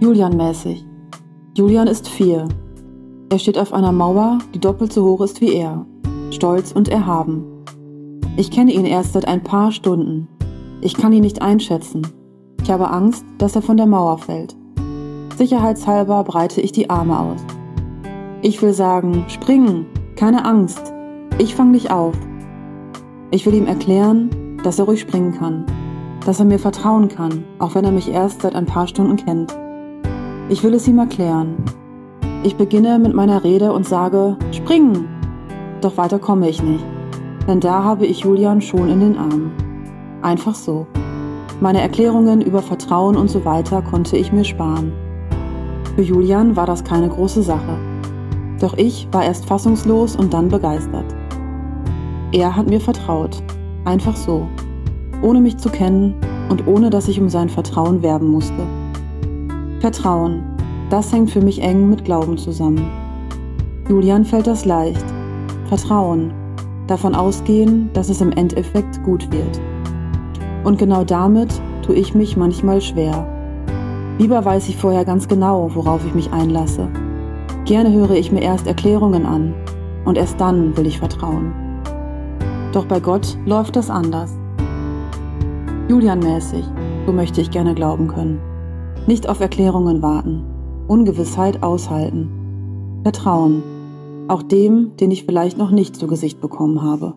Julian-mäßig. Julian ist vier. Er steht auf einer Mauer, die doppelt so hoch ist wie er, stolz und erhaben. Ich kenne ihn erst seit ein paar Stunden. Ich kann ihn nicht einschätzen. Ich habe Angst, dass er von der Mauer fällt. Sicherheitshalber breite ich die Arme aus. Ich will sagen, springen, keine Angst. Ich fange dich auf. Ich will ihm erklären, dass er ruhig springen kann, dass er mir vertrauen kann, auch wenn er mich erst seit ein paar Stunden kennt. Ich will es ihm erklären. Ich beginne mit meiner Rede und sage, springen! Doch weiter komme ich nicht, denn da habe ich Julian schon in den Armen. Einfach so. Meine Erklärungen über Vertrauen und so weiter konnte ich mir sparen. Für Julian war das keine große Sache. Doch ich war erst fassungslos und dann begeistert. Er hat mir vertraut. Einfach so. Ohne mich zu kennen und ohne dass ich um sein Vertrauen werben musste. Vertrauen, das hängt für mich eng mit Glauben zusammen. Julian fällt das leicht. Vertrauen, davon ausgehen, dass es im Endeffekt gut wird. Und genau damit tue ich mich manchmal schwer. Lieber weiß ich vorher ganz genau, worauf ich mich einlasse. Gerne höre ich mir erst Erklärungen an und erst dann will ich vertrauen. Doch bei Gott läuft das anders. Julian-mäßig, so möchte ich gerne glauben können. Nicht auf Erklärungen warten, Ungewissheit aushalten. Vertrauen, auch dem, den ich vielleicht noch nicht zu Gesicht bekommen habe.